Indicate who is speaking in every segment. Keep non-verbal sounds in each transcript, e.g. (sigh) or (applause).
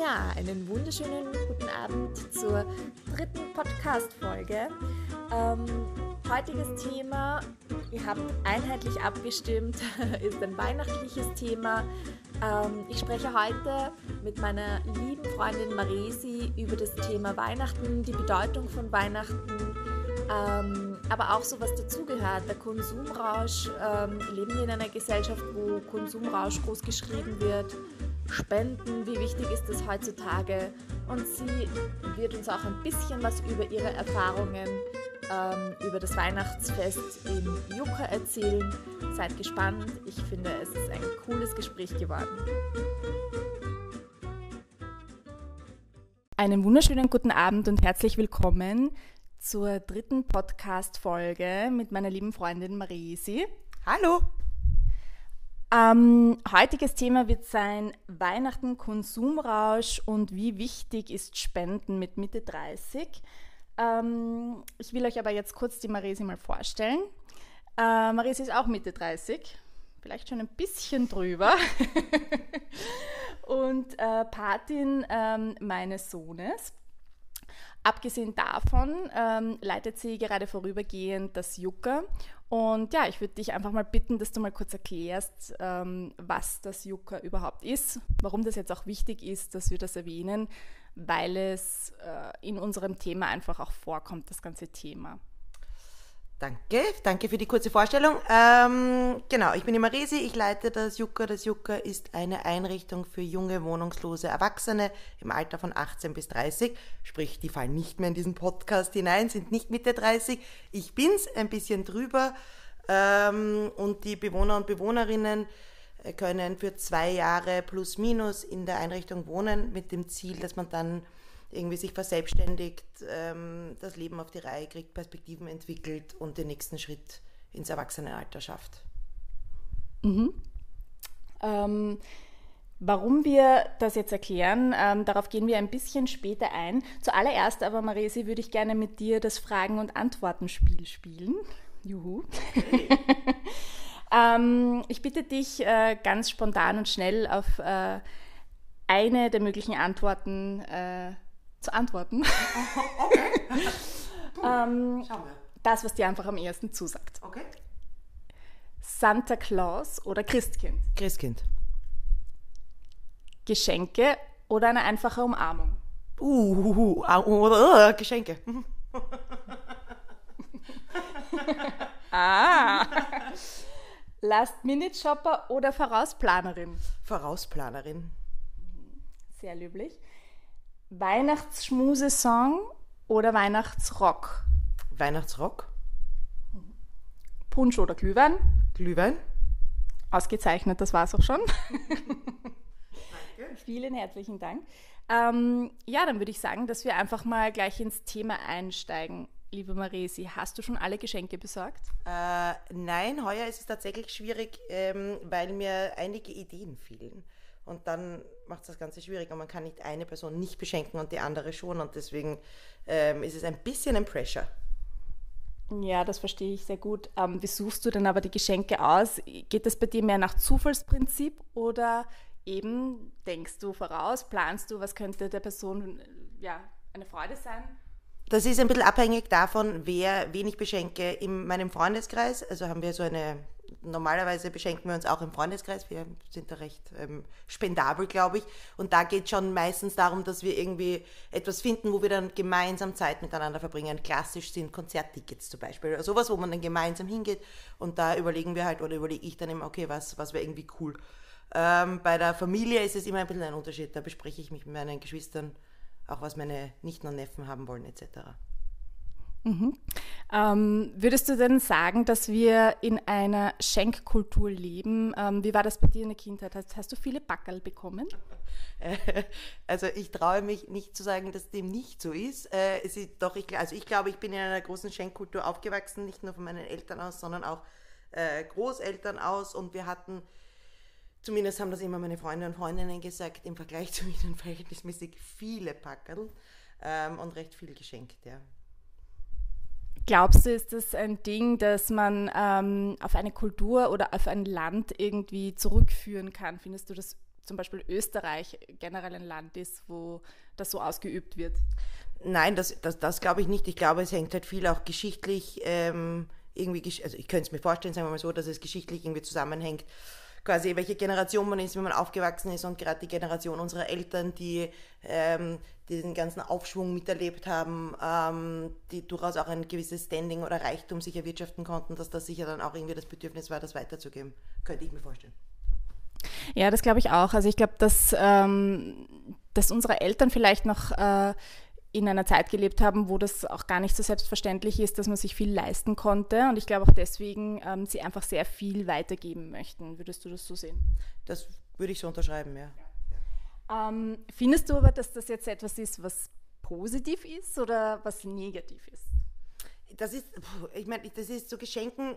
Speaker 1: Ja, einen wunderschönen guten Abend zur dritten Podcast-Folge. Ähm, heutiges Thema, ihr habt einheitlich abgestimmt, (laughs) ist ein weihnachtliches Thema. Ähm, ich spreche heute mit meiner lieben Freundin Maresi über das Thema Weihnachten, die Bedeutung von Weihnachten, ähm, aber auch so was dazugehört, der Konsumrausch. Ähm, leben wir in einer Gesellschaft, wo Konsumrausch groß geschrieben wird? Spenden, wie wichtig ist das heutzutage? Und sie wird uns auch ein bisschen was über ihre Erfahrungen ähm, über das Weihnachtsfest in Juka erzählen. Seid gespannt, ich finde, es ist ein cooles Gespräch geworden. Einen wunderschönen guten Abend und herzlich willkommen zur dritten Podcast-Folge mit meiner lieben Freundin Marisi.
Speaker 2: Hallo!
Speaker 1: Ähm, heutiges Thema wird sein Weihnachten, Konsumrausch und wie wichtig ist Spenden mit Mitte 30. Ähm, ich will euch aber jetzt kurz die Marisi mal vorstellen. Äh, Marisi ist auch Mitte 30, vielleicht schon ein bisschen drüber. (laughs) und äh, Patin äh, meines Sohnes. Abgesehen davon ähm, leitet sie gerade vorübergehend das Yucca. Und ja, ich würde dich einfach mal bitten, dass du mal kurz erklärst, ähm, was das Yucca überhaupt ist, warum das jetzt auch wichtig ist, dass wir das erwähnen, weil es äh, in unserem Thema einfach auch vorkommt, das ganze Thema.
Speaker 2: Danke, danke für die kurze Vorstellung. Ähm, genau, ich bin die Marisi, ich leite das Jucka. Das Jucka ist eine Einrichtung für junge, wohnungslose Erwachsene im Alter von 18 bis 30. Sprich, die fallen nicht mehr in diesen Podcast hinein, sind nicht Mitte 30. Ich bin's, ein bisschen drüber. Ähm, und die Bewohner und Bewohnerinnen können für zwei Jahre plus minus in der Einrichtung wohnen, mit dem Ziel, dass man dann irgendwie sich verselbstständigt, ähm, das Leben auf die Reihe kriegt, Perspektiven entwickelt und den nächsten Schritt ins Erwachsenenalter schafft.
Speaker 1: Mhm. Ähm, warum wir das jetzt erklären, ähm, darauf gehen wir ein bisschen später ein. Zuallererst aber, Maresi, würde ich gerne mit dir das Fragen- und Antwortenspiel spielen. Juhu. (laughs) ähm, ich bitte dich äh, ganz spontan und schnell auf äh, eine der möglichen Antworten äh, zu antworten. (laughs) Okay. (laughs) ähm, Schauen wir. Das, was dir einfach am ersten zusagt.
Speaker 2: Okay.
Speaker 1: Santa Claus oder Christkind?
Speaker 2: Christkind.
Speaker 1: Geschenke oder eine einfache Umarmung?
Speaker 2: Uh, uh, uh, uh Geschenke. (laughs)
Speaker 1: ah. Last-Minute-Shopper oder Vorausplanerin?
Speaker 2: Vorausplanerin.
Speaker 1: Sehr löblich. Weihnachtsschmusesong oder Weihnachtsrock?
Speaker 2: Weihnachtsrock.
Speaker 1: Punsch oder Glühwein?
Speaker 2: Glühwein.
Speaker 1: Ausgezeichnet, das war's auch schon. Danke. (laughs) Vielen herzlichen Dank. Ähm, ja, dann würde ich sagen, dass wir einfach mal gleich ins Thema einsteigen. Liebe Maresi, hast du schon alle Geschenke besorgt?
Speaker 2: Äh, nein, heuer ist es tatsächlich schwierig, ähm, weil mir einige Ideen fehlen. Und dann macht es das Ganze schwierig und man kann nicht eine Person nicht beschenken und die andere schon. Und deswegen ähm, ist es ein bisschen ein Pressure.
Speaker 1: Ja, das verstehe ich sehr gut. Ähm, wie suchst du denn aber die Geschenke aus? Geht das bei dir mehr nach Zufallsprinzip oder eben denkst du voraus, planst du, was könnte der Person ja, eine Freude sein?
Speaker 2: Das ist ein bisschen abhängig davon, wer wen ich beschenke in meinem Freundeskreis. Also haben wir so eine normalerweise beschenken wir uns auch im Freundeskreis. Wir sind da recht ähm, spendabel, glaube ich. Und da geht es schon meistens darum, dass wir irgendwie etwas finden, wo wir dann gemeinsam Zeit miteinander verbringen. Klassisch sind Konzerttickets zum Beispiel. Oder sowas, wo man dann gemeinsam hingeht. Und da überlegen wir halt, oder überlege ich dann immer, okay, was, was wäre irgendwie cool. Ähm, bei der Familie ist es immer ein bisschen ein Unterschied. Da bespreche ich mich mit meinen Geschwistern, auch was meine Nichten und Neffen haben wollen, etc.
Speaker 1: Mhm. Ähm, würdest du denn sagen, dass wir in einer Schenkkultur leben? Ähm, wie war das bei dir in der Kindheit? Hast, hast du viele Backerl bekommen? (laughs)
Speaker 2: Also ich traue mich nicht zu sagen, dass dem nicht so ist. Äh, es ist doch, ich, also ich glaube, ich bin in einer großen Schenkkultur aufgewachsen, nicht nur von meinen Eltern aus, sondern auch äh, Großeltern aus. Und wir hatten, zumindest haben das immer meine Freunde und Freundinnen gesagt, im Vergleich (laughs) zu ihnen verhältnismäßig viele Packerl ähm, und recht viel geschenkt, ja.
Speaker 1: Glaubst du, ist das ein Ding, das man ähm, auf eine Kultur oder auf ein Land irgendwie zurückführen kann? Findest du das zum Beispiel Österreich generell ein Land ist, wo das so ausgeübt wird.
Speaker 2: Nein, das, das, das glaube ich nicht. Ich glaube, es hängt halt viel auch geschichtlich ähm, irgendwie, also ich könnte es mir vorstellen, sagen wir mal so, dass es geschichtlich irgendwie zusammenhängt quasi welche Generation man ist, wie man aufgewachsen ist und gerade die Generation unserer Eltern, die ähm, diesen ganzen Aufschwung miterlebt haben, ähm, die durchaus auch ein gewisses Standing oder Reichtum sich erwirtschaften konnten, dass das sicher dann auch irgendwie das Bedürfnis war, das weiterzugeben. Könnte ich mir vorstellen.
Speaker 1: Ja, das glaube ich auch. Also ich glaube, dass, ähm, dass unsere Eltern vielleicht noch äh, in einer Zeit gelebt haben, wo das auch gar nicht so selbstverständlich ist, dass man sich viel leisten konnte. Und ich glaube auch deswegen, ähm, sie einfach sehr viel weitergeben möchten. Würdest du das so sehen?
Speaker 2: Das würde ich so unterschreiben, ja.
Speaker 1: Ähm, findest du aber, dass das jetzt etwas ist, was positiv ist oder was negativ ist?
Speaker 2: Das ist, ich meine, das ist zu Geschenken äh,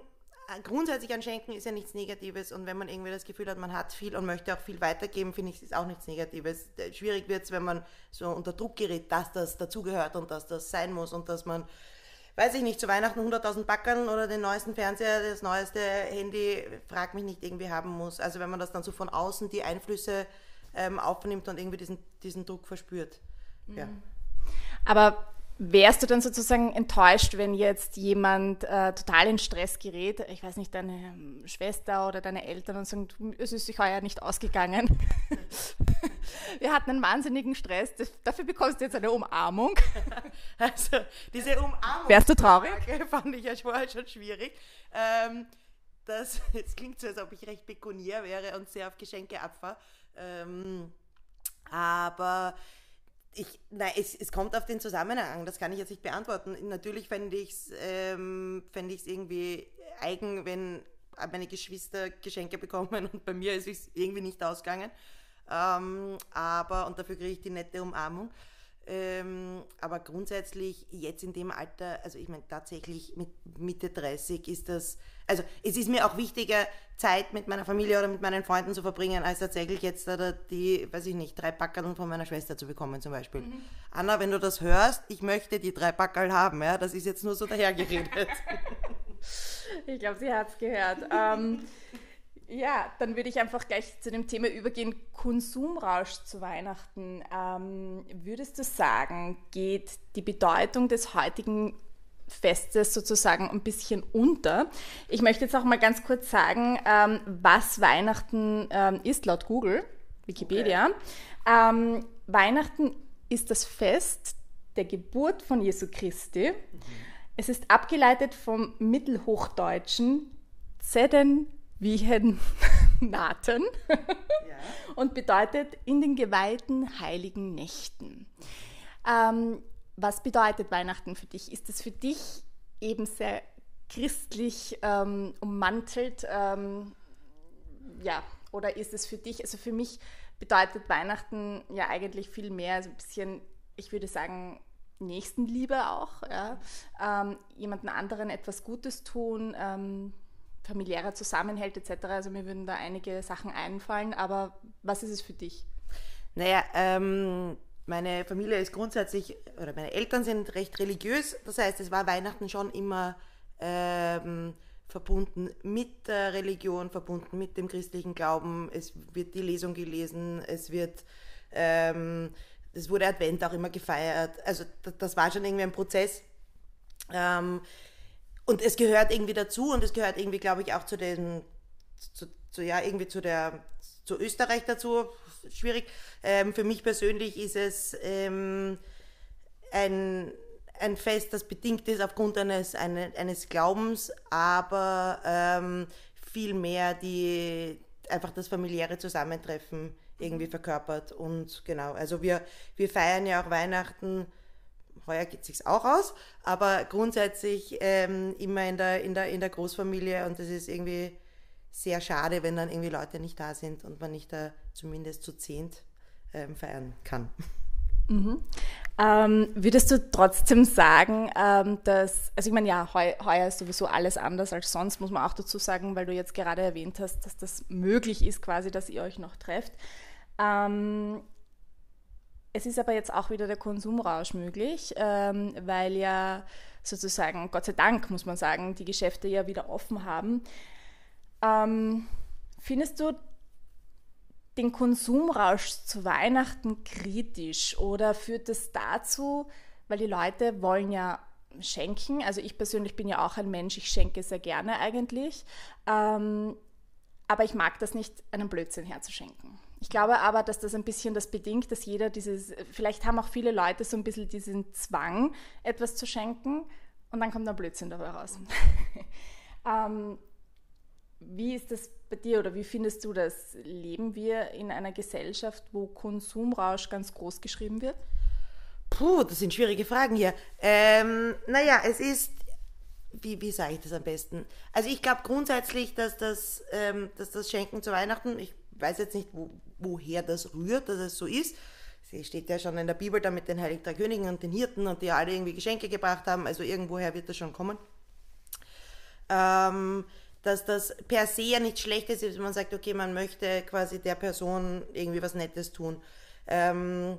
Speaker 2: grundsätzlich an Schenken ist ja nichts Negatives und wenn man irgendwie das Gefühl hat, man hat viel und möchte auch viel weitergeben, finde ich, ist auch nichts Negatives. Äh, schwierig wird es, wenn man so unter Druck gerät, dass das dazugehört und dass das sein muss und dass man, weiß ich nicht, zu Weihnachten 100.000 Backern oder den neuesten Fernseher, das neueste Handy, frag mich nicht, irgendwie haben muss. Also wenn man das dann so von außen die Einflüsse ähm, aufnimmt und irgendwie diesen, diesen Druck verspürt. Mhm. Ja.
Speaker 1: Aber Wärst du dann sozusagen enttäuscht, wenn jetzt jemand äh, total in Stress gerät, ich weiß nicht, deine ähm, Schwester oder deine Eltern und sagen, es ist sich heuer nicht ausgegangen. (laughs) Wir hatten einen wahnsinnigen Stress, das, dafür bekommst du jetzt eine Umarmung. (laughs)
Speaker 2: Also diese Umarmung.
Speaker 1: Wärst du traurig? (laughs)
Speaker 2: Fand ich ja vorher schon schwierig. Ähm, das, es klingt so, als ob ich recht pekunier wäre und sehr auf Geschenke abfahre. Ähm, aber ich, nein, es, es kommt auf den Zusammenhang an, das kann ich jetzt nicht beantworten. Natürlich fände ich es ähm, irgendwie eigen, wenn meine Geschwister Geschenke bekommen und bei mir ist es irgendwie nicht ausgegangen. Ähm, aber, und dafür kriege ich die nette Umarmung. Ähm, aber grundsätzlich jetzt in dem Alter, also ich meine tatsächlich mit Mitte 30 ist das, also es ist mir auch wichtiger, Zeit mit meiner Familie oder mit meinen Freunden zu verbringen, als tatsächlich jetzt da die, weiß ich nicht, drei Packerl von meiner Schwester zu bekommen zum Beispiel. Mhm. Anna, wenn du das hörst, ich möchte die drei Packerl haben, ja, das ist jetzt nur so dahergeredet. (laughs)
Speaker 1: ich glaube, sie hat es gehört. ähm, ja, dann würde ich einfach gleich zu dem Thema übergehen, Konsumrausch zu Weihnachten. Ähm, würdest du sagen, geht die Bedeutung des heutigen Festes sozusagen ein bisschen unter? Ich möchte jetzt auch mal ganz kurz sagen, ähm, was Weihnachten ähm, ist laut Google, Wikipedia. Okay. Ähm, Weihnachten ist das Fest der Geburt von Jesu Christi. Mhm. Es ist abgeleitet vom Mittelhochdeutschen Zeden Wiehen Naten (laughs) ja. und bedeutet in den geweihten heiligen Nächten. Ähm, was bedeutet Weihnachten für dich? Ist es für dich eben sehr christlich ähm, ummantelt? Ähm, ja, oder ist es für dich, also für mich bedeutet Weihnachten ja eigentlich viel mehr, also ein bisschen, ich würde sagen, Nächstenliebe auch, ja? ähm, jemanden anderen etwas Gutes tun, ähm, familiärer zusammenhält etc. Also mir würden da einige Sachen einfallen, aber was ist es für dich?
Speaker 2: Naja, ähm, meine Familie ist grundsätzlich, oder meine Eltern sind recht religiös, das heißt, es war Weihnachten schon immer ähm, verbunden mit der Religion, verbunden mit dem christlichen Glauben. Es wird die Lesung gelesen, es wird, ähm, es wurde Advent auch immer gefeiert. Also das, war schon irgendwie ein Prozess. Ähm, und es gehört irgendwie dazu und es gehört irgendwie, glaube ich, auch zu den, zu, zu, ja, irgendwie zu der, zu Österreich dazu. Schwierig. Ähm, für mich persönlich ist es ähm, ein, ein Fest, das bedingt ist aufgrund eines, eine, eines Glaubens, aber ähm, viel mehr die, einfach das familiäre Zusammentreffen irgendwie verkörpert. Und genau, also wir, wir feiern ja auch Weihnachten heuer geht es sich auch aus, aber grundsätzlich ähm, immer in der, in, der, in der Großfamilie und das ist irgendwie sehr schade, wenn dann irgendwie Leute nicht da sind und man nicht da zumindest zu zehnt ähm, feiern kann.
Speaker 1: Mhm. Ähm, würdest du trotzdem sagen, ähm, dass, also ich meine, ja, heu, heuer ist sowieso alles anders als sonst, muss man auch dazu sagen, weil du jetzt gerade erwähnt hast, dass das möglich ist quasi, dass ihr euch noch trefft. Ähm, es ist aber jetzt auch wieder der Konsumrausch möglich, ähm, weil ja sozusagen, Gott sei Dank muss man sagen, die Geschäfte ja wieder offen haben. Ähm, findest du, den Konsumrausch zu Weihnachten kritisch oder führt es dazu, weil die Leute wollen ja schenken, also ich persönlich bin ja auch ein Mensch, ich schenke sehr gerne eigentlich, ähm, aber ich mag das nicht, einen Blödsinn herzuschenken. Ich glaube aber, dass das ein bisschen das bedingt, dass jeder dieses, vielleicht haben auch viele Leute so ein bisschen diesen Zwang, etwas zu schenken und dann kommt ein Blödsinn dabei raus. (laughs) ähm, wie ist das bei dir oder wie findest du das? Leben wir in einer Gesellschaft, wo Konsumrausch ganz groß geschrieben wird?
Speaker 2: Puh, das sind schwierige Fragen hier. Ähm, naja, es ist, wie, wie sage ich das am besten? Also ich glaube grundsätzlich, dass das, ähm, dass das Schenken zu Weihnachten, ich weiß jetzt nicht, wo, woher das rührt, dass es so ist. Es steht ja schon in der Bibel da mit den Heiligen Drei Königen und den Hirten und die alle irgendwie Geschenke gebracht haben, also irgendwoher wird das schon kommen. Ähm, dass das per se ja nicht schlecht ist, wenn man sagt, okay, man möchte quasi der Person irgendwie was Nettes tun. Ähm,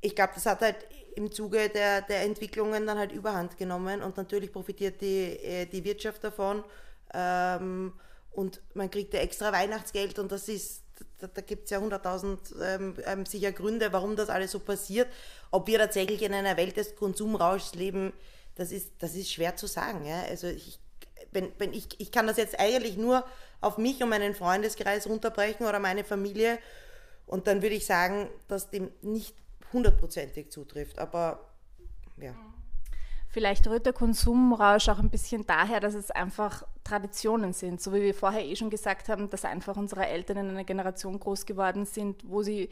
Speaker 2: ich glaube, das hat halt im Zuge der, der Entwicklungen dann halt überhand genommen und natürlich profitiert die, äh, die Wirtschaft davon. Ähm, und man kriegt ja extra Weihnachtsgeld und das ist, da, da gibt es ja hunderttausend ähm, ähm, sicher Gründe, warum das alles so passiert. Ob wir tatsächlich in einer Welt des Konsumrauschs leben, das ist, das ist schwer zu sagen. Ja? Also ich, wenn, wenn ich, ich kann das jetzt eigentlich nur auf mich und meinen Freundeskreis runterbrechen oder meine Familie und dann würde ich sagen, dass dem nicht hundertprozentig zutrifft. Aber ja.
Speaker 1: Vielleicht rührt der Konsumrausch auch ein bisschen daher, dass es einfach Traditionen sind. So wie wir vorher eh schon gesagt haben, dass einfach unsere Eltern in einer Generation groß geworden sind, wo sie äh,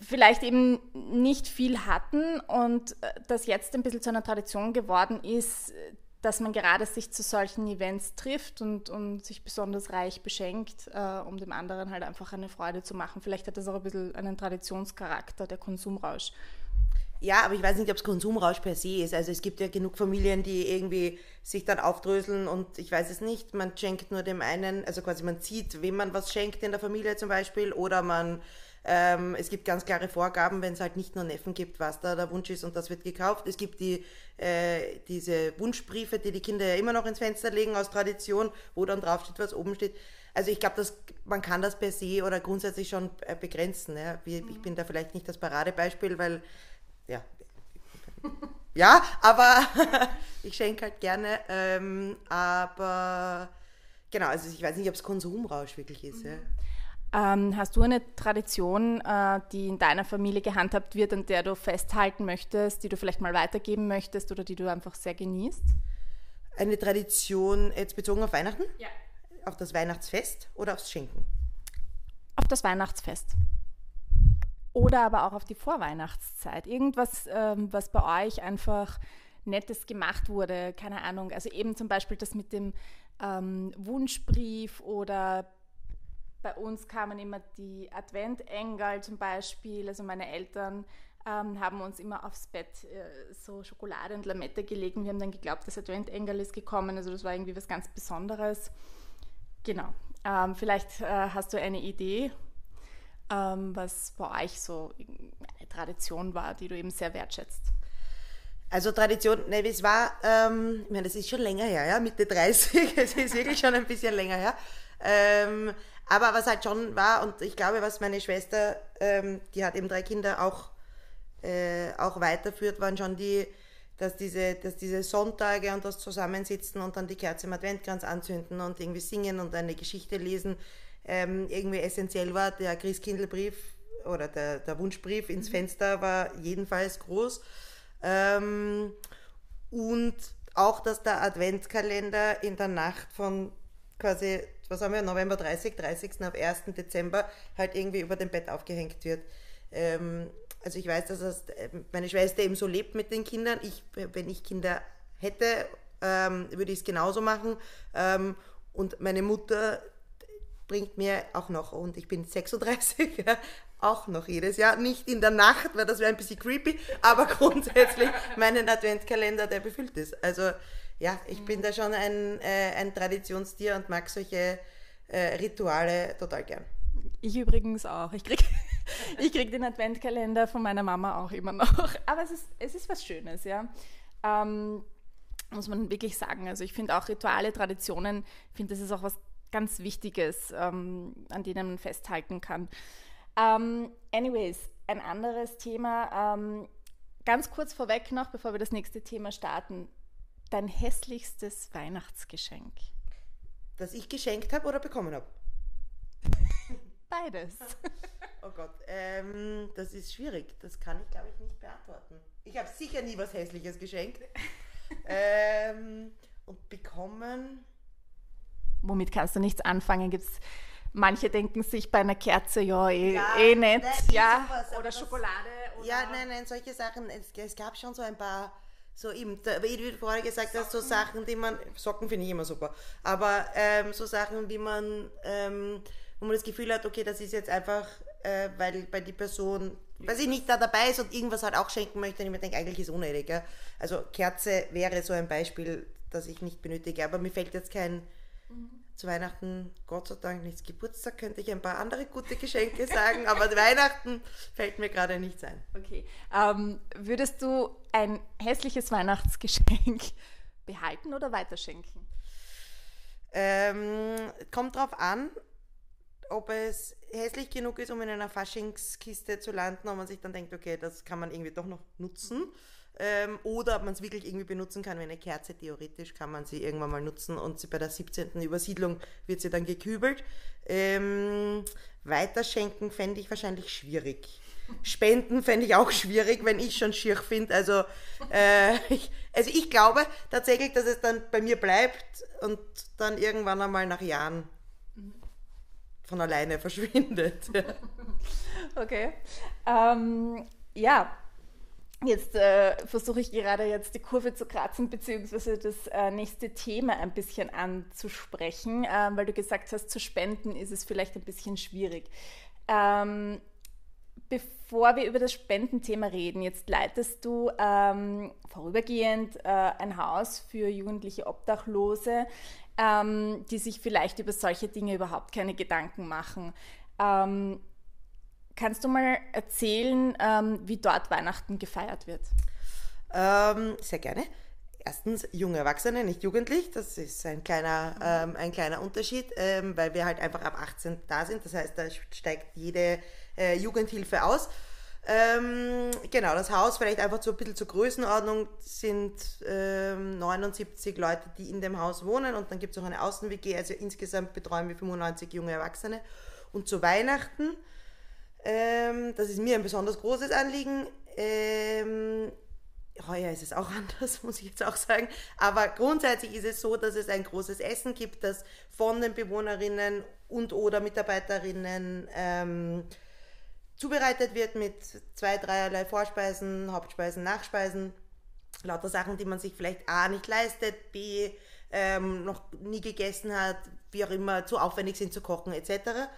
Speaker 1: vielleicht eben nicht viel hatten und äh, das jetzt ein bisschen zu einer Tradition geworden ist, dass man gerade sich zu solchen Events trifft und, und sich besonders reich beschenkt, äh, um dem anderen halt einfach eine Freude zu machen. Vielleicht hat das auch ein bisschen einen Traditionscharakter, der Konsumrausch.
Speaker 2: Ja, aber ich weiß nicht, ob es Konsumrausch per se ist. Also es gibt ja genug Familien, die irgendwie sich dann aufdröseln und ich weiß es nicht, man schenkt nur dem einen, also quasi man zieht, wem man was schenkt in der Familie zum Beispiel oder man, ähm, es gibt ganz klare Vorgaben, wenn es halt nicht nur Neffen gibt, was da der Wunsch ist und das wird gekauft. Es gibt die, äh, diese Wunschbriefe, die die Kinder ja immer noch ins Fenster legen aus Tradition, wo dann draufsteht, was oben steht. Also ich glaube, man kann das per se oder grundsätzlich schon äh, begrenzen. Ja. Ich bin da vielleicht nicht das Paradebeispiel, weil ja. (laughs) Ja, aber (laughs) ich schenke halt gerne. Ähm, aber genau, also ich weiß nicht, ob es Konsumrausch wirklich ist. Ja.
Speaker 1: Ähm, hast du eine Tradition, äh, die in deiner Familie gehandhabt wird, an der du festhalten möchtest, die du vielleicht mal weitergeben möchtest oder die du einfach sehr genießt?
Speaker 2: Eine Tradition jetzt bezogen auf Weihnachten?
Speaker 1: Ja.
Speaker 2: Auf das Weihnachtsfest oder aufs Schenken?
Speaker 1: Auf das Weihnachtsfest. Oder aber auch auf die Vorweihnachtszeit. Irgendwas, ähm, was bei euch einfach Nettes gemacht wurde, keine Ahnung. Also eben zum Beispiel das mit dem ähm, Wunschbrief oder bei uns kamen immer die Adventengel zum Beispiel. Also meine Eltern ähm, haben uns immer aufs Bett äh, so Schokolade und Lamette gelegt wir haben dann geglaubt, das Adventengel ist gekommen. Also das war irgendwie was ganz Besonderes. Genau. Ähm, vielleicht äh, hast du eine Idee, ähm, was bei euch so eine Tradition war, die du eben sehr wertschätzt?
Speaker 2: Also Tradition, ne, es war, ähm, ich meine, das ist schon länger her, ja, Mitte 30, (laughs) es ist wirklich schon ein bisschen länger her. Ähm, aber was halt schon war, und ich glaube, was meine Schwester, ähm, die hat eben drei Kinder, auch, äh, auch weiterführt, waren schon die, dass diese, dass diese Sonntage und das Zusammensitzen und dann die Kerze im Adventkranz anzünden und irgendwie singen und eine Geschichte lesen, ähm, irgendwie essentiell war. Der Christkindlbrief oder der, der Wunschbrief ins mhm. Fenster war jedenfalls groß. Ähm, und auch, dass der Adventskalender in der Nacht von quasi, was haben wir, November 30, 30. auf 1. Dezember halt irgendwie über dem Bett aufgehängt wird. Ähm, also ich weiß, dass das meine Schwester eben so lebt mit den Kindern. Ich, wenn ich Kinder hätte, ähm, würde ich es genauso machen. Ähm, und meine Mutter bringt mir auch noch, und ich bin 36, (laughs) ja, auch noch jedes Jahr, nicht in der Nacht, weil das wäre ein bisschen creepy, aber (laughs) grundsätzlich meinen Adventkalender, der befüllt ist. Also ja, ich bin da schon ein, äh, ein Traditionstier und mag solche äh, Rituale total gern.
Speaker 1: Ich übrigens auch. Ich kriege (laughs) ich krieg den Adventkalender von meiner Mama auch immer noch. Aber es ist, es ist was Schönes, ja. Ähm, muss man wirklich sagen. Also ich finde auch Rituale, Traditionen, ich finde, das ist auch was ganz Wichtiges, ähm, an denen man festhalten kann. Ähm, anyways, ein anderes Thema. Ähm, ganz kurz vorweg noch, bevor wir das nächste Thema starten. Dein hässlichstes Weihnachtsgeschenk?
Speaker 2: Das ich geschenkt habe oder bekommen habe? (laughs)
Speaker 1: Beides. (laughs)
Speaker 2: Oh Gott, ähm, das ist schwierig. Das kann ich, glaube ich, nicht beantworten. Ich habe sicher nie was Hässliches geschenkt. (laughs) ähm, und bekommen.
Speaker 1: Womit kannst du nichts anfangen? Gibt's Manche denken sich bei einer Kerze, ja, eh, ja, eh nicht, nein, ja, sowas, oder Schokolade. Oder
Speaker 2: ja, nein, nein, solche Sachen, es, es gab schon so ein paar, so eben, wie du vorher gesagt hast, so Sachen, die man, Socken finde ich immer super, aber ähm, so Sachen, wie man, ähm, wo man das Gefühl hat, okay, das ist jetzt einfach, äh, weil bei die Person, weiß ich nicht, da dabei ist und irgendwas halt auch schenken möchte, und ich mir denke, eigentlich ist es unnötig. Ja? Also Kerze wäre so ein Beispiel, das ich nicht benötige, aber mir fällt jetzt kein mhm. Zu Weihnachten, Gott sei Dank, nichts Geburtstag, könnte ich ein paar andere gute Geschenke sagen, aber (laughs) Weihnachten fällt mir gerade nichts ein.
Speaker 1: Okay. Ähm, würdest du ein hässliches Weihnachtsgeschenk (laughs) behalten oder weiterschenken?
Speaker 2: Ähm, kommt drauf an, ob es hässlich genug ist, um in einer Faschingskiste zu landen, und man sich dann denkt, okay, das kann man irgendwie doch noch nutzen. Ähm, oder ob man es wirklich irgendwie benutzen kann, wie eine Kerze, theoretisch kann man sie irgendwann mal nutzen und sie bei der 17. Übersiedlung wird sie dann gekübelt. Ähm, weiterschenken fände ich wahrscheinlich schwierig. Spenden fände ich auch schwierig, wenn ich schon schier finde. Also, äh, (laughs) ich, also ich glaube tatsächlich, dass es dann bei mir bleibt und dann irgendwann einmal nach Jahren von alleine (laughs) verschwindet.
Speaker 1: okay. Ähm, ja, jetzt äh, versuche ich gerade jetzt die Kurve zu kratzen, beziehungsweise das äh, nächste Thema ein bisschen anzusprechen, äh, weil du gesagt hast, zu spenden ist es vielleicht ein bisschen schwierig. Ähm, bevor wir über das Spendenthema reden, jetzt leitest du ähm, vorübergehend äh, ein Haus für jugendliche Obdachlose ähm, die sich vielleicht über solche Dinge überhaupt keine Gedanken machen. Ähm, kannst du mal erzählen, ähm, wie dort Weihnachten gefeiert wird?
Speaker 2: Ähm, sehr gerne. Erstens junge Erwachsene, nicht jugendlich. Das ist ein kleiner, ähm, ein kleiner Unterschied, ähm, weil wir halt einfach ab 18 da sind. Das heißt, da steigt jede äh, Jugendhilfe aus. Ähm, genau, das Haus vielleicht einfach so ein bisschen zur Größenordnung sind ähm, 79 Leute, die in dem Haus wohnen und dann gibt es auch eine Außen-WG, also insgesamt betreuen wir 95 junge Erwachsene. Und zu Weihnachten, ähm, das ist mir ein besonders großes Anliegen, ähm, heuer ist es auch (laughs) anders, muss ich jetzt auch sagen, aber grundsätzlich ist es so, dass es ein großes Essen gibt, das von den Bewohnerinnen und oder Mitarbeiterinnen ähm, zubereitet wird mit zwei, dreierlei Vorspeisen, Hauptspeisen, Nachspeisen. Lauter Sachen, die man sich vielleicht A nicht leistet, B ähm, noch nie gegessen hat, wie auch immer, zu aufwendig sind zu kochen etc.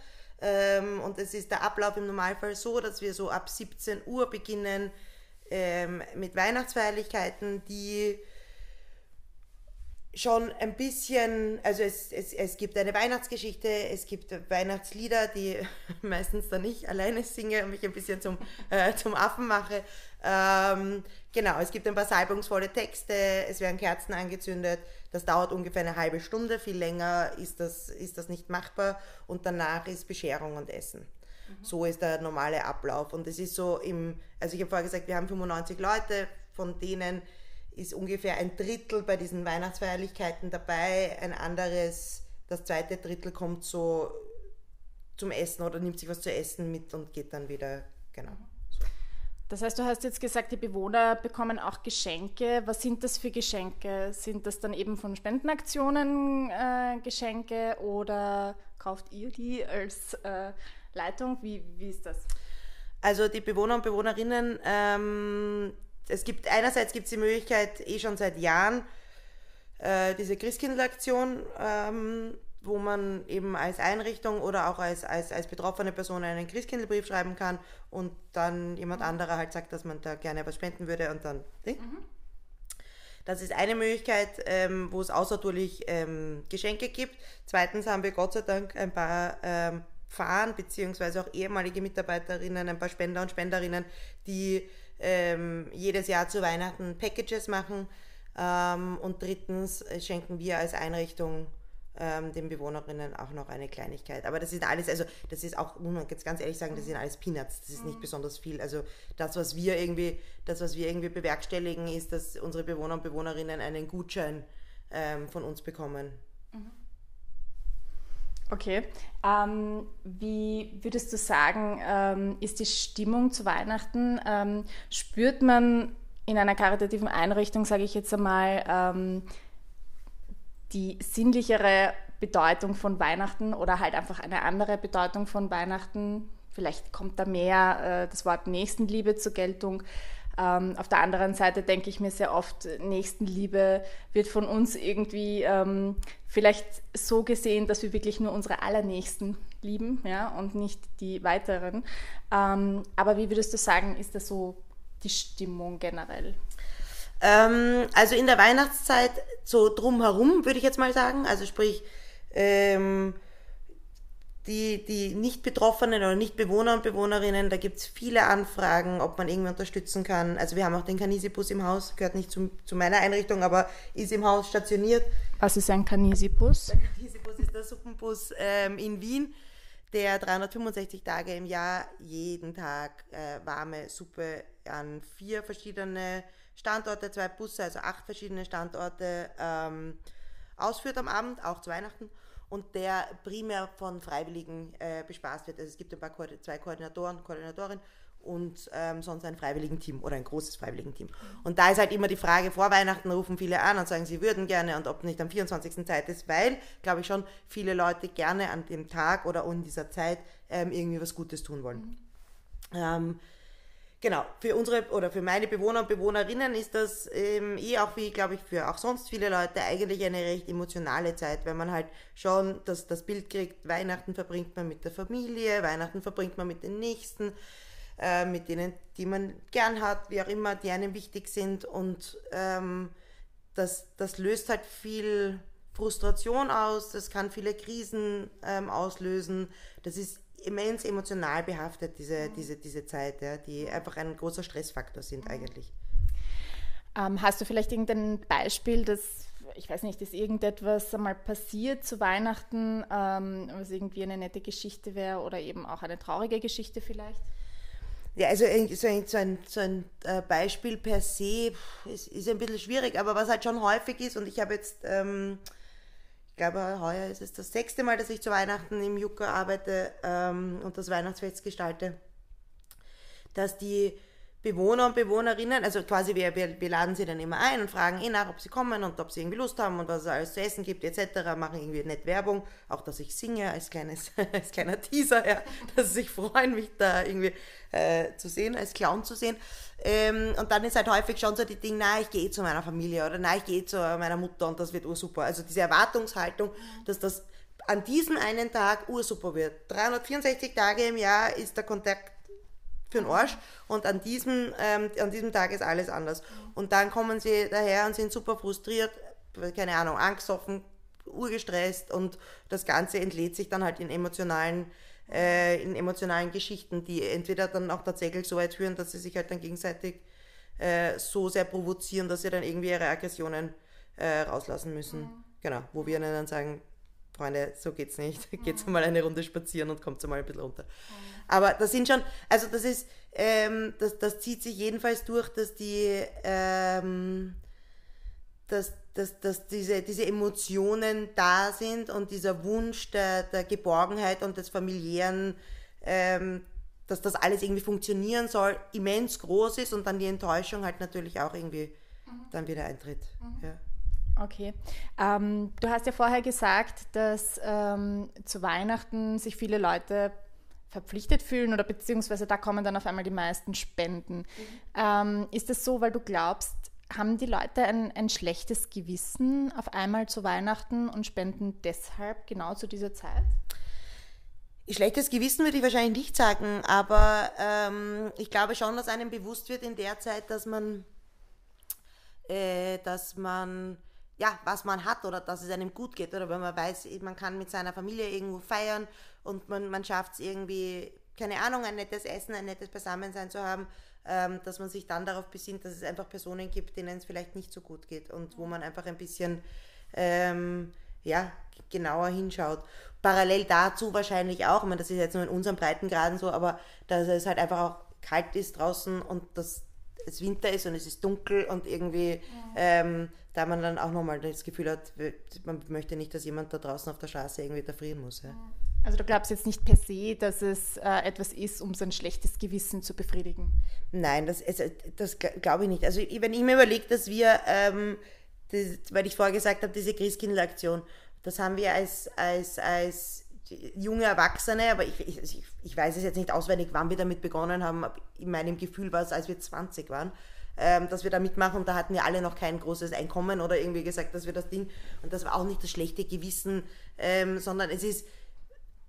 Speaker 2: Ähm, und es ist der Ablauf im Normalfall so, dass wir so ab 17 Uhr beginnen ähm, mit Weihnachtsfeierlichkeiten, die schon ein bisschen, also es, es, es gibt eine Weihnachtsgeschichte, es gibt Weihnachtslieder, die (laughs) meistens dann ich alleine singe und mich ein bisschen zum, (laughs) äh, zum Affen mache. Ähm, genau, es gibt ein paar salbungsvolle Texte, es werden Kerzen angezündet, das dauert ungefähr eine halbe Stunde, viel länger ist das, ist das nicht machbar und danach ist Bescherung und Essen. Mhm. So ist der normale Ablauf und es ist so im, also ich habe vorher gesagt, wir haben 95 Leute, von denen ist ungefähr ein Drittel bei diesen Weihnachtsfeierlichkeiten dabei, ein anderes, das zweite Drittel kommt so zum Essen oder nimmt sich was zu essen mit und geht dann wieder, genau.
Speaker 1: Das heißt, du hast jetzt gesagt, die Bewohner bekommen auch Geschenke. Was sind das für Geschenke? Sind das dann eben von Spendenaktionen äh, Geschenke oder kauft ihr die als äh, Leitung? Wie, wie ist das?
Speaker 2: Also die Bewohner und Bewohnerinnen ähm, es gibt einerseits gibt es die Möglichkeit, eh schon seit Jahren, äh, diese Christkindlaktion, ähm, wo man eben als Einrichtung oder auch als, als, als betroffene Person einen Christkindlbrief schreiben kann und dann jemand anderer halt sagt, dass man da gerne was spenden würde und dann. Mhm. Das ist eine Möglichkeit, ähm, wo es außertourlich ähm, Geschenke gibt. Zweitens haben wir Gott sei Dank ein paar ähm, Fahren beziehungsweise auch ehemalige Mitarbeiterinnen, ein paar Spender und Spenderinnen, die ähm, jedes Jahr zu Weihnachten Packages machen. Ähm, und drittens schenken wir als Einrichtung ähm, den Bewohnerinnen auch noch eine Kleinigkeit. Aber das ist alles, also das ist auch, muss man jetzt ganz ehrlich sagen, das sind alles Peanuts, das ist nicht besonders viel. Also das, was wir irgendwie, das, was wir irgendwie bewerkstelligen, ist, dass unsere Bewohner und Bewohnerinnen einen Gutschein ähm, von uns bekommen.
Speaker 1: Okay. Ähm, wie würdest du sagen, ähm, ist die Stimmung zu Weihnachten? Ähm, spürt man in einer karitativen Einrichtung, sage ich jetzt einmal, ähm, die sinnlichere Bedeutung von Weihnachten oder halt einfach eine andere Bedeutung von Weihnachten? Vielleicht kommt da mehr äh, das Wort Nächstenliebe zur Geltung. Ähm, auf der anderen Seite denke ich mir sehr oft, Nächstenliebe wird von uns irgendwie ähm, vielleicht so gesehen, dass wir wirklich nur unsere Allernächsten lieben ja, und nicht die weiteren. Ähm, aber wie würdest du sagen, ist das so die Stimmung generell?
Speaker 2: Ähm, also in der Weihnachtszeit so drumherum, würde ich jetzt mal sagen. Also sprich, ähm, die, die nicht Betroffenen oder nicht Bewohner und Bewohnerinnen, da gibt es viele Anfragen, ob man irgendwie unterstützen kann. Also wir haben auch den Kanisibus im Haus, gehört nicht zu, zu meiner Einrichtung, aber ist im Haus stationiert.
Speaker 1: Was ist ein Kanisibus?
Speaker 2: Der Kanisibus ist der Suppenbus ähm, in Wien, der 365 Tage im Jahr jeden Tag äh, warme Suppe an vier verschiedene Standorte, zwei Busse, also acht verschiedene Standorte ähm, ausführt am Abend, auch zu Weihnachten und der primär von Freiwilligen äh, bespaßt wird. Also es gibt ein paar Ko zwei Koordinatoren, Koordinatorinnen und ähm, sonst ein Freiwilligenteam oder ein großes Freiwilligenteam. Und da ist halt immer die Frage, vor Weihnachten rufen viele an und sagen, sie würden gerne und ob nicht am 24. Zeit ist, weil, glaube ich schon, viele Leute gerne an dem Tag oder in dieser Zeit ähm, irgendwie was Gutes tun wollen. Mhm. Ähm, Genau, für unsere oder für meine Bewohner und Bewohnerinnen ist das ähm, eh auch wie, glaube ich, für auch sonst viele Leute eigentlich eine recht emotionale Zeit, weil man halt schon das, das Bild kriegt, Weihnachten verbringt man mit der Familie, Weihnachten verbringt man mit den Nächsten, äh, mit denen, die man gern hat, wie auch immer, die einem wichtig sind und ähm, das, das löst halt viel Frustration aus, das kann viele Krisen ähm, auslösen, das ist immens emotional behaftet, diese, mhm. diese, diese Zeit, ja, die einfach ein großer Stressfaktor sind mhm. eigentlich.
Speaker 1: Ähm, hast du vielleicht irgendein Beispiel, dass, ich weiß nicht, ist irgendetwas einmal passiert zu Weihnachten, ähm, was irgendwie eine nette Geschichte wäre oder eben auch eine traurige Geschichte vielleicht?
Speaker 2: Ja, also so ein, so ein, so ein äh, Beispiel per se ist, ist ein bisschen schwierig, aber was halt schon häufig ist, und ich habe jetzt ähm, glaube, heuer ist es das sechste Mal, dass ich zu Weihnachten im Jucker arbeite ähm, und das Weihnachtsfest gestalte, dass die Bewohner und Bewohnerinnen, also quasi wir, wir, wir, laden sie dann immer ein und fragen eh nach, ob sie kommen und ob sie irgendwie Lust haben und was es alles zu essen gibt etc. Machen irgendwie nett Werbung, auch dass ich singe als, kleines, (laughs) als kleiner Teaser, ja, dass sie sich freuen, mich da irgendwie äh, zu sehen, als Clown zu sehen. Ähm, und dann ist halt häufig schon so die Ding, na, ich gehe zu meiner Familie oder na, ich gehe zu meiner Mutter und das wird ursuper. Also diese Erwartungshaltung, dass das an diesem einen Tag ursuper wird. 364 Tage im Jahr ist der Kontakt für den Arsch und an diesem, ähm, an diesem Tag ist alles anders. Und dann kommen sie daher und sind super frustriert, keine Ahnung, angstoffen, urgestresst und das Ganze entlädt sich dann halt in emotionalen, äh, in emotionalen Geschichten, die entweder dann auch tatsächlich so weit führen, dass sie sich halt dann gegenseitig äh, so sehr provozieren, dass sie dann irgendwie ihre Aggressionen äh, rauslassen müssen. Mhm. Genau, wo wir ihnen dann sagen, Freunde, so geht's nicht. (laughs) Mhm. Geht's mal eine Runde spazieren und kommt mal ein bisschen runter. Mhm. Aber das sind schon, also das ist, ähm, das, das zieht sich jedenfalls durch, dass die, ähm, dass, dass, dass diese, diese Emotionen da sind und dieser Wunsch der, der Geborgenheit und des familiären, ähm, dass das alles irgendwie funktionieren soll, immens groß ist und dann die Enttäuschung halt natürlich auch irgendwie mhm. dann wieder eintritt. Mhm. Ja.
Speaker 1: Okay. Ähm, du hast ja vorher gesagt, dass ähm, zu Weihnachten sich viele Leute verpflichtet fühlen oder beziehungsweise da kommen dann auf einmal die meisten Spenden. Mhm. Ähm, ist es so, weil du glaubst, haben die Leute ein, ein schlechtes Gewissen auf einmal zu Weihnachten und spenden deshalb genau zu dieser Zeit?
Speaker 2: Schlechtes Gewissen würde ich wahrscheinlich nicht sagen, aber ähm, ich glaube schon, dass einem bewusst wird in der Zeit, dass man, äh, dass man ja, was man hat oder dass es einem gut geht oder wenn man weiß, man kann mit seiner Familie irgendwo feiern und man, man schafft es irgendwie, keine Ahnung, ein nettes Essen, ein nettes Beisammensein zu haben, ähm, dass man sich dann darauf besinnt, dass es einfach Personen gibt, denen es vielleicht nicht so gut geht und wo man einfach ein bisschen ähm, ja, genauer hinschaut. Parallel dazu wahrscheinlich auch, ich meine, das ist jetzt nur in unseren Breitengraden so, aber dass es halt einfach auch kalt ist draußen und dass es Winter ist und es ist dunkel und irgendwie ja. ähm, da man dann auch nochmal das Gefühl hat, man möchte nicht, dass jemand da draußen auf der Straße irgendwie da frieren muss. Ja.
Speaker 1: Also du glaubst jetzt nicht per se, dass es äh, etwas ist, um sein schlechtes Gewissen zu befriedigen?
Speaker 2: Nein, das, das glaube ich nicht. Also wenn ich mir überlege, dass wir, ähm, das, weil ich vorher gesagt habe, diese Christkindlaktion, das haben wir als, als, als junge Erwachsene, aber ich, ich, ich weiß es jetzt nicht auswendig, wann wir damit begonnen haben. In meinem Gefühl war es, als wir 20 waren, ähm, dass wir da mitmachen und da hatten wir alle noch kein großes Einkommen oder irgendwie gesagt, dass wir das Ding, und das war auch nicht das schlechte Gewissen, ähm, sondern es ist,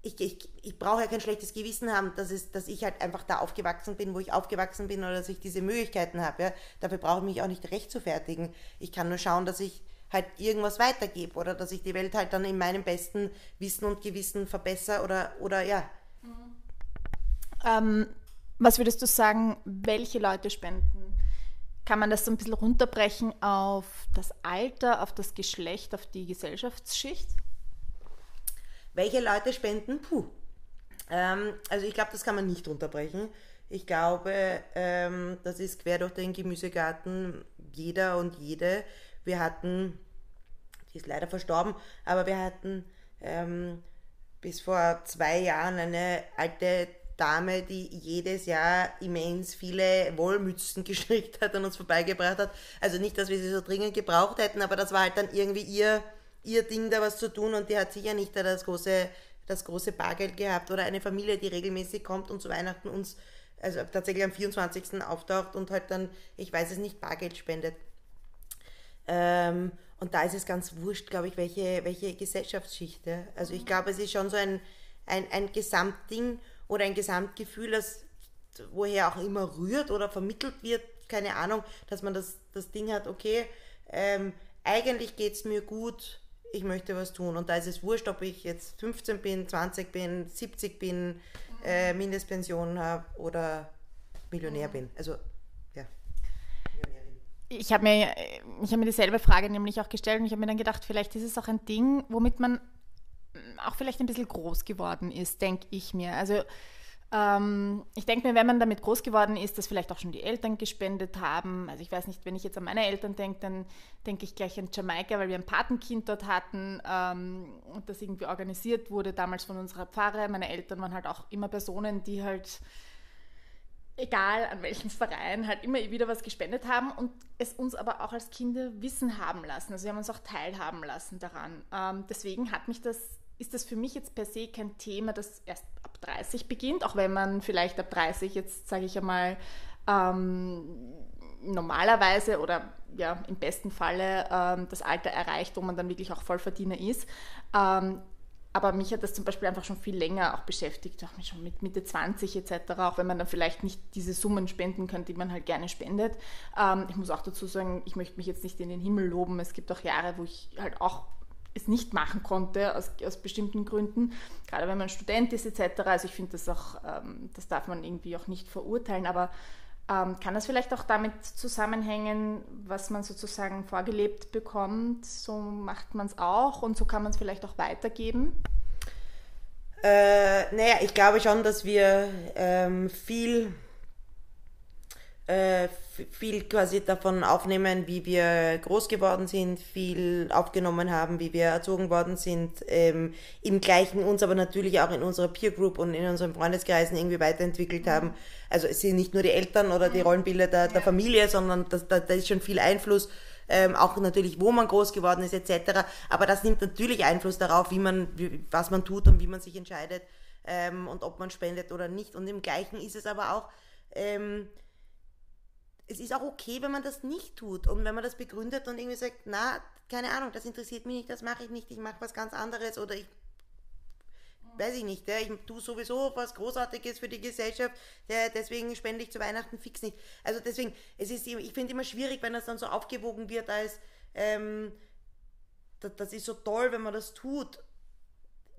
Speaker 2: ich, ich, ich brauche ja kein schlechtes Gewissen haben, dass, es, dass ich halt einfach da aufgewachsen bin, wo ich aufgewachsen bin oder dass ich diese Möglichkeiten habe. Ja? Dafür brauche ich mich auch nicht recht zu fertigen. Ich kann nur schauen, dass ich halt irgendwas weitergebe oder dass ich die Welt halt dann in meinem besten Wissen und Gewissen verbessere oder, oder ja. Mhm.
Speaker 1: Ähm, was würdest du sagen, welche Leute spenden? Kann man das so ein bisschen runterbrechen auf das Alter, auf das Geschlecht, auf die Gesellschaftsschicht?
Speaker 2: Welche Leute spenden? Puh. Ähm, also ich glaube, das kann man nicht unterbrechen. Ich glaube, ähm, das ist quer durch den Gemüsegarten jeder und jede. Wir hatten, die ist leider verstorben, aber wir hatten ähm, bis vor zwei Jahren eine alte Dame, die jedes Jahr immens viele Wollmützen (laughs) gestrickt hat und uns vorbeigebracht hat. Also nicht, dass wir sie so dringend gebraucht hätten, aber das war halt dann irgendwie ihr ihr Ding da was zu tun und die hat sicher nicht da das große, das große Bargeld gehabt oder eine Familie, die regelmäßig kommt und zu Weihnachten uns, also tatsächlich am 24. auftaucht und halt dann, ich weiß es nicht, Bargeld spendet. Ähm, und da ist es ganz wurscht, glaube ich, welche, welche Gesellschaftsschicht. Also ich glaube, es ist schon so ein, ein, ein Gesamtding oder ein Gesamtgefühl, das woher auch immer rührt oder vermittelt wird, keine Ahnung, dass man das, das Ding hat, okay, ähm, eigentlich geht es mir gut, ich möchte was tun. Und da ist es wurscht, ob ich jetzt 15 bin, 20 bin, 70 bin, äh, Mindestpension habe oder Millionär bin. Also, ja.
Speaker 1: Ich habe mir, hab mir dieselbe Frage nämlich auch gestellt und ich habe mir dann gedacht, vielleicht ist es auch ein Ding, womit man auch vielleicht ein bisschen groß geworden ist, denke ich mir. Also ähm, ich denke mir, wenn man damit groß geworden ist, dass vielleicht auch schon die Eltern gespendet haben. Also ich weiß nicht, wenn ich jetzt an meine Eltern denke, dann denke ich gleich an Jamaika, weil wir ein Patenkind dort hatten ähm, und das irgendwie organisiert wurde, damals von unserer Pfarre. Meine Eltern waren halt auch immer Personen, die halt egal an welchem Verein, halt immer wieder was gespendet haben und es uns aber auch als Kinder wissen haben lassen. Also sie haben uns auch teilhaben lassen daran. Ähm, deswegen hat mich das ist das für mich jetzt per se kein Thema, das erst ab 30 beginnt, auch wenn man vielleicht ab 30 jetzt, sage ich einmal, ähm, normalerweise oder ja im besten Falle ähm, das Alter erreicht, wo man dann wirklich auch Vollverdiener ist. Ähm, aber mich hat das zum Beispiel einfach schon viel länger auch beschäftigt, auch schon mit Mitte 20 etc., auch wenn man dann vielleicht nicht diese Summen spenden kann, die man halt gerne spendet. Ähm, ich muss auch dazu sagen, ich möchte mich jetzt nicht in den Himmel loben. Es gibt auch Jahre, wo ich halt auch es nicht machen konnte aus, aus bestimmten Gründen, gerade wenn man Student ist etc. Also ich finde das auch, ähm, das darf man irgendwie auch nicht verurteilen, aber ähm, kann das vielleicht auch damit zusammenhängen, was man sozusagen vorgelebt bekommt, so macht man es auch und so kann man es vielleicht auch weitergeben?
Speaker 2: Äh, naja, ich glaube schon, dass wir ähm, viel äh, viel quasi davon aufnehmen, wie wir groß geworden sind, viel aufgenommen haben, wie wir erzogen worden sind, ähm, im gleichen uns aber natürlich auch in unserer Peer Group und in unseren Freundeskreisen irgendwie weiterentwickelt haben. Also es sind nicht nur die Eltern oder die mhm. Rollenbilder der, der Familie, sondern da, da, da ist schon viel Einfluss. Ähm, auch natürlich, wo man groß geworden ist, etc. Aber das nimmt natürlich Einfluss darauf, wie man, wie, was man tut und wie man sich entscheidet ähm, und ob man spendet oder nicht. Und im Gleichen ist es aber auch, ähm, es ist auch okay, wenn man das nicht tut und wenn man das begründet und irgendwie sagt, na, keine Ahnung, das interessiert mich nicht, das mache ich nicht, ich mache was ganz anderes oder ich weiß ich nicht, ich tue sowieso was Großartiges für die Gesellschaft, deswegen spende ich zu Weihnachten fix nicht. Also deswegen, es ist, ich finde immer schwierig, wenn das dann so aufgewogen wird als, ähm, das, das ist so toll, wenn man das tut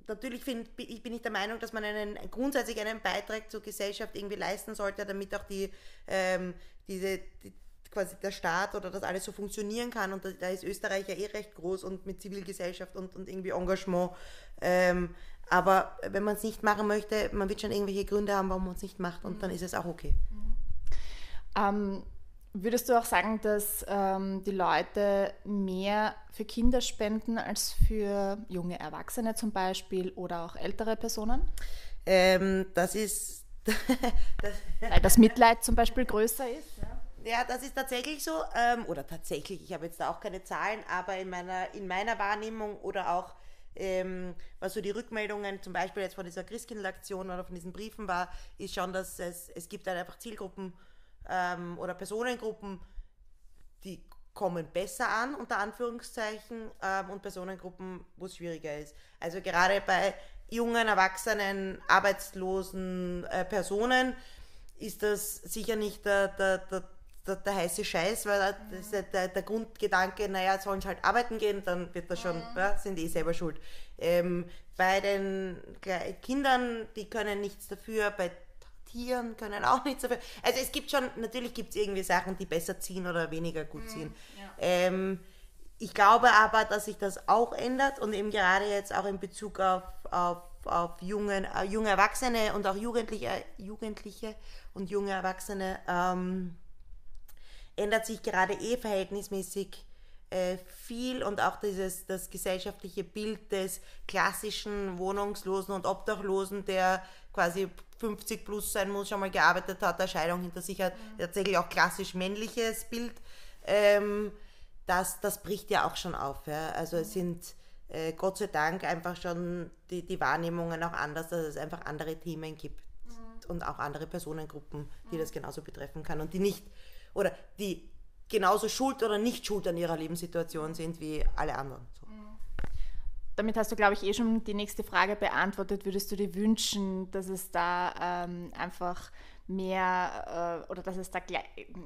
Speaker 2: natürlich find, ich bin ich der Meinung, dass man einen grundsätzlich einen Beitrag zur Gesellschaft irgendwie leisten sollte, damit auch die ähm, diese die quasi der Staat oder dass alles so funktionieren kann und da, da ist Österreich ja eh recht groß und mit Zivilgesellschaft und, und irgendwie Engagement. Ähm, aber wenn man es nicht machen möchte, man wird schon irgendwelche Gründe haben, warum man es nicht macht und mhm. dann ist es auch okay. Mhm.
Speaker 1: Ähm, würdest du auch sagen, dass ähm, die Leute mehr für Kinder spenden als für junge Erwachsene zum Beispiel oder auch ältere Personen?
Speaker 2: Ähm, das ist. (laughs)
Speaker 1: das Weil das Mitleid zum Beispiel größer ist. Ja.
Speaker 2: Ja, das ist tatsächlich so. Ähm, oder tatsächlich, ich habe jetzt da auch keine Zahlen, aber in meiner, in meiner Wahrnehmung oder auch ähm, was so die Rückmeldungen zum Beispiel jetzt von dieser Christkindlaktion oder von diesen Briefen war, ist schon, dass es, es gibt halt einfach Zielgruppen ähm, oder Personengruppen, die kommen besser an, unter Anführungszeichen, ähm, und Personengruppen, wo es schwieriger ist. Also gerade bei jungen, erwachsenen, arbeitslosen äh, Personen ist das sicher nicht der, der, der der, der, heiße Scheiß, weil das der, der, Grundgedanke, naja, sollen sie halt arbeiten gehen, dann wird das schon, mhm. ja, sind die selber schuld. Ähm, bei den Kindern, die können nichts dafür, bei Tieren können auch nichts dafür. Also es gibt schon, natürlich gibt es irgendwie Sachen, die besser ziehen oder weniger gut mhm, ziehen. Ja. Ähm, ich glaube aber, dass sich das auch ändert und eben gerade jetzt auch in Bezug auf, auf, auf jungen, äh, junge Erwachsene und auch Jugendliche, Jugendliche und junge Erwachsene, ähm, ändert sich gerade eh verhältnismäßig äh, viel und auch dieses, das gesellschaftliche Bild des klassischen Wohnungslosen und Obdachlosen, der quasi 50 plus sein muss, schon mal gearbeitet hat, eine Scheidung hinter sich hat, mhm. tatsächlich auch klassisch männliches Bild, ähm, das, das bricht ja auch schon auf. Ja? Also es sind äh, Gott sei Dank einfach schon die, die Wahrnehmungen auch anders, dass es einfach andere Themen gibt mhm. und auch andere Personengruppen, die mhm. das genauso betreffen kann und die nicht oder die genauso schuld oder nicht schuld an ihrer Lebenssituation sind wie alle anderen.
Speaker 1: Damit hast du, glaube ich, eh schon die nächste Frage beantwortet. Würdest du dir wünschen, dass es da ähm, einfach mehr äh, oder dass es da gle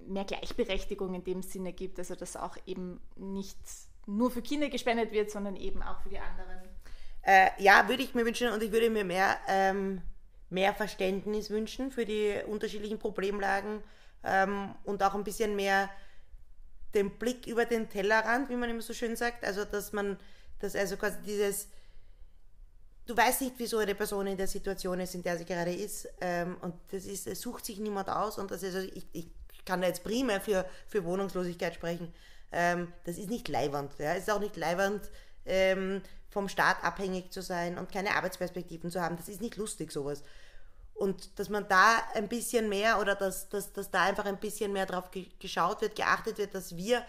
Speaker 1: mehr Gleichberechtigung in dem Sinne gibt, also dass auch eben nicht nur für Kinder gespendet wird, sondern eben auch für die anderen?
Speaker 2: Äh, ja, würde ich mir wünschen und ich würde mir mehr, ähm, mehr Verständnis wünschen für die unterschiedlichen Problemlagen ähm, und auch ein bisschen mehr den Blick über den Tellerrand, wie man immer so schön sagt. Also, dass man, dass also quasi dieses, du weißt nicht, wieso eine Person in der Situation ist, in der sie gerade ist. Ähm, und das ist, es sucht sich niemand aus. Und das ist, also ich, ich kann da jetzt primär für, für Wohnungslosigkeit sprechen. Ähm, das ist nicht leiwand. Ja? Es ist auch nicht leiwand, ähm, vom Staat abhängig zu sein und keine Arbeitsperspektiven zu haben. Das ist nicht lustig, sowas. Und dass man da ein bisschen mehr oder dass, dass, dass da einfach ein bisschen mehr drauf geschaut wird, geachtet wird, dass wir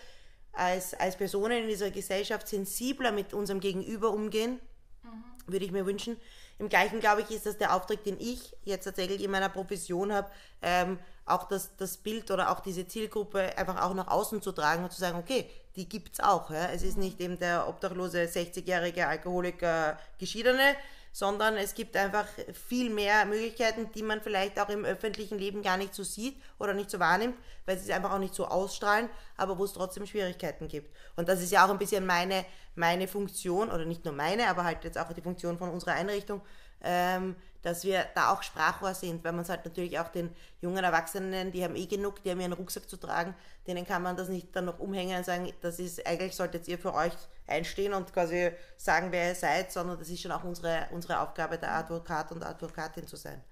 Speaker 2: als, als Personen in dieser Gesellschaft sensibler mit unserem Gegenüber umgehen, mhm. würde ich mir wünschen. Im Gleichen, glaube ich, ist das der Auftrag, den ich jetzt tatsächlich in meiner Profession habe, ähm, auch das, das Bild oder auch diese Zielgruppe einfach auch nach außen zu tragen und zu sagen, okay, die gibt es auch. Ja? Es ist nicht eben der obdachlose 60-jährige Alkoholiker Geschiedene, sondern es gibt einfach viel mehr Möglichkeiten, die man vielleicht auch im öffentlichen Leben gar nicht so sieht oder nicht so wahrnimmt, weil sie es einfach auch nicht so ausstrahlen, aber wo es trotzdem Schwierigkeiten gibt. Und das ist ja auch ein bisschen meine, meine Funktion, oder nicht nur meine, aber halt jetzt auch die Funktion von unserer Einrichtung, ähm, dass wir da auch Sprachrohr sind, weil man es halt natürlich auch den jungen Erwachsenen, die haben eh genug, die haben ihren Rucksack zu tragen, denen kann man das nicht dann noch umhängen und sagen, das ist, eigentlich solltet ihr für euch einstehen und quasi sagen, wer ihr seid, sondern das ist schon auch unsere, unsere Aufgabe, der Advokat und Advokatin zu sein.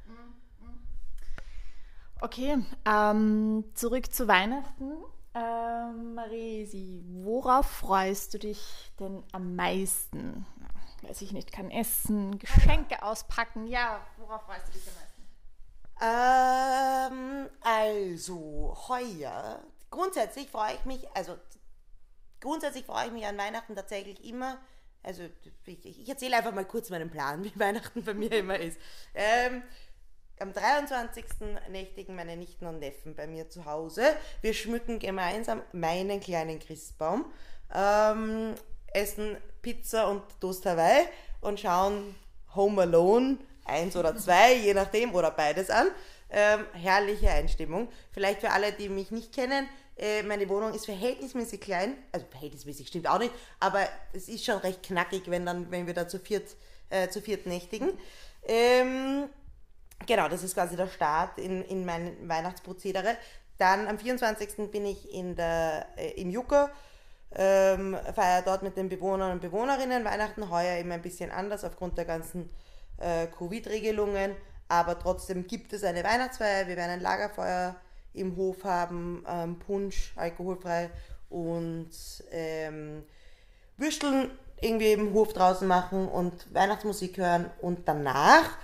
Speaker 1: Okay, ähm, zurück zu Weihnachten. Ähm, Marisi, worauf freust du dich denn am meisten? Weiß ich nicht, kann essen, Geschenke auspacken. Ja, worauf freust du dich
Speaker 2: am meisten? Ähm, also, heuer, grundsätzlich freue ich mich, also grundsätzlich freue ich mich an Weihnachten tatsächlich immer. Also, ich, ich erzähle einfach mal kurz meinen Plan, (laughs) wie Weihnachten bei mir immer ist. Ähm, am 23. nächtigen meine Nichten und Neffen bei mir zu Hause. Wir schmücken gemeinsam meinen kleinen Christbaum. Ähm, essen Pizza und Toast Hawaii und schauen Home Alone eins oder zwei, je nachdem, oder beides an. Ähm, herrliche Einstimmung. Vielleicht für alle, die mich nicht kennen, äh, meine Wohnung ist verhältnismäßig klein, also verhältnismäßig stimmt auch nicht, aber es ist schon recht knackig, wenn, dann, wenn wir da zu viert, äh, zu viert nächtigen. Ähm, genau, das ist quasi der Start in, in mein Weihnachtsprozedere. Dann am 24. bin ich in der, äh, im Jucker, ähm, feiere dort mit den Bewohnern und Bewohnerinnen. Weihnachten, heuer eben ein bisschen anders aufgrund der ganzen äh, Covid-Regelungen, aber trotzdem gibt es eine Weihnachtsfeier, wir werden ein Lagerfeuer im Hof haben, ähm, Punsch, alkoholfrei und ähm, Würsteln irgendwie im Hof draußen machen und Weihnachtsmusik hören. Und danach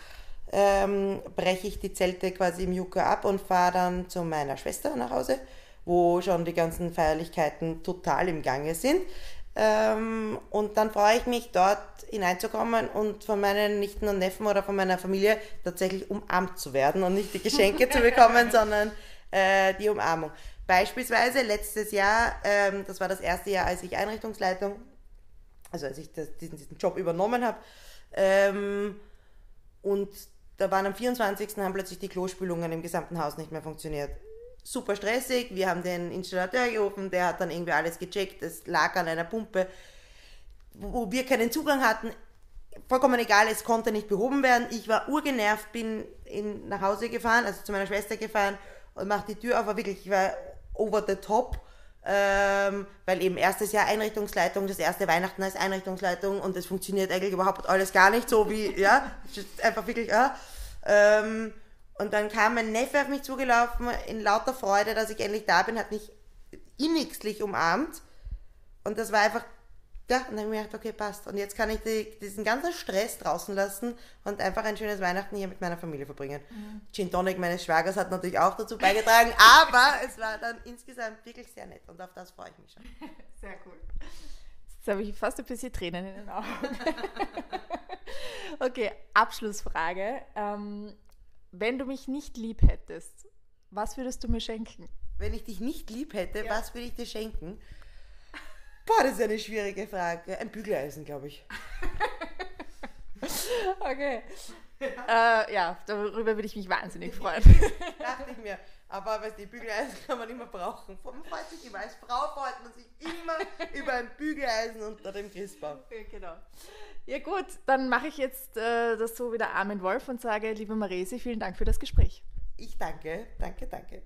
Speaker 2: ähm, breche ich die Zelte quasi im Juka ab und fahre dann zu meiner Schwester nach Hause, wo schon die ganzen Feierlichkeiten total im Gange sind. Ähm, und dann freue ich mich, dort hineinzukommen und von meinen Nichten und Neffen oder von meiner Familie tatsächlich umarmt zu werden und nicht die Geschenke zu bekommen, (laughs) sondern äh, die Umarmung. Beispielsweise letztes Jahr, ähm, das war das erste Jahr, als ich Einrichtungsleitung, also als ich das, diesen, diesen Job übernommen habe, ähm, und da waren am 24. haben plötzlich die Klospülungen im gesamten Haus nicht mehr funktioniert. Super stressig, wir haben den Installateur gerufen, der hat dann irgendwie alles gecheckt, es lag an einer Pumpe, wo wir keinen Zugang hatten. Vollkommen egal, es konnte nicht behoben werden. Ich war urgenervt, bin in, nach Hause gefahren, also zu meiner Schwester gefahren und mache die Tür auf, war wirklich, ich war over the top. Ähm, weil eben erstes Jahr Einrichtungsleitung, das erste Weihnachten als Einrichtungsleitung und es funktioniert eigentlich überhaupt alles gar nicht so wie, ja, (laughs) einfach wirklich, ja. Ähm, und dann kam mein Neffe auf mich zugelaufen in lauter Freude, dass ich endlich da bin, hat mich innigstlich umarmt und das war einfach ja, und dann habe ich mir gedacht, okay, passt. Und jetzt kann ich die, diesen ganzen Stress draußen lassen und einfach ein schönes Weihnachten hier mit meiner Familie verbringen. Mhm. Gin Tonic meines Schwagers hat natürlich auch dazu beigetragen, (laughs) aber es war dann insgesamt wirklich sehr nett und auf das freue ich mich schon. (laughs)
Speaker 1: Sehr cool. Jetzt habe ich fast ein bisschen Tränen in den Augen. (laughs) okay, Abschlussfrage. Ähm, wenn du mich nicht lieb hättest, was würdest du mir schenken?
Speaker 2: Wenn ich dich nicht lieb hätte, ja. was würde ich dir schenken? Boah, das ist eine schwierige Frage. Ein Bügeleisen, glaube ich. (laughs) (laughs)
Speaker 1: okay. Ja. Äh, ja, darüber würde ich mich wahnsinnig freuen. (laughs)
Speaker 2: Dachte ich mir. Aber weißt du, Bügeleisen kann man immer brauchen. Man freut sich immer. Als Frau freut man sich immer (laughs) über ein Bügeleisen unter dem Christbaum.
Speaker 1: Ja, genau. Ja gut, dann mache ich jetzt äh, das so wie der Armin Wolf und sage, liebe Maresi, vielen Dank für das Gespräch.
Speaker 2: Ich danke, danke, danke.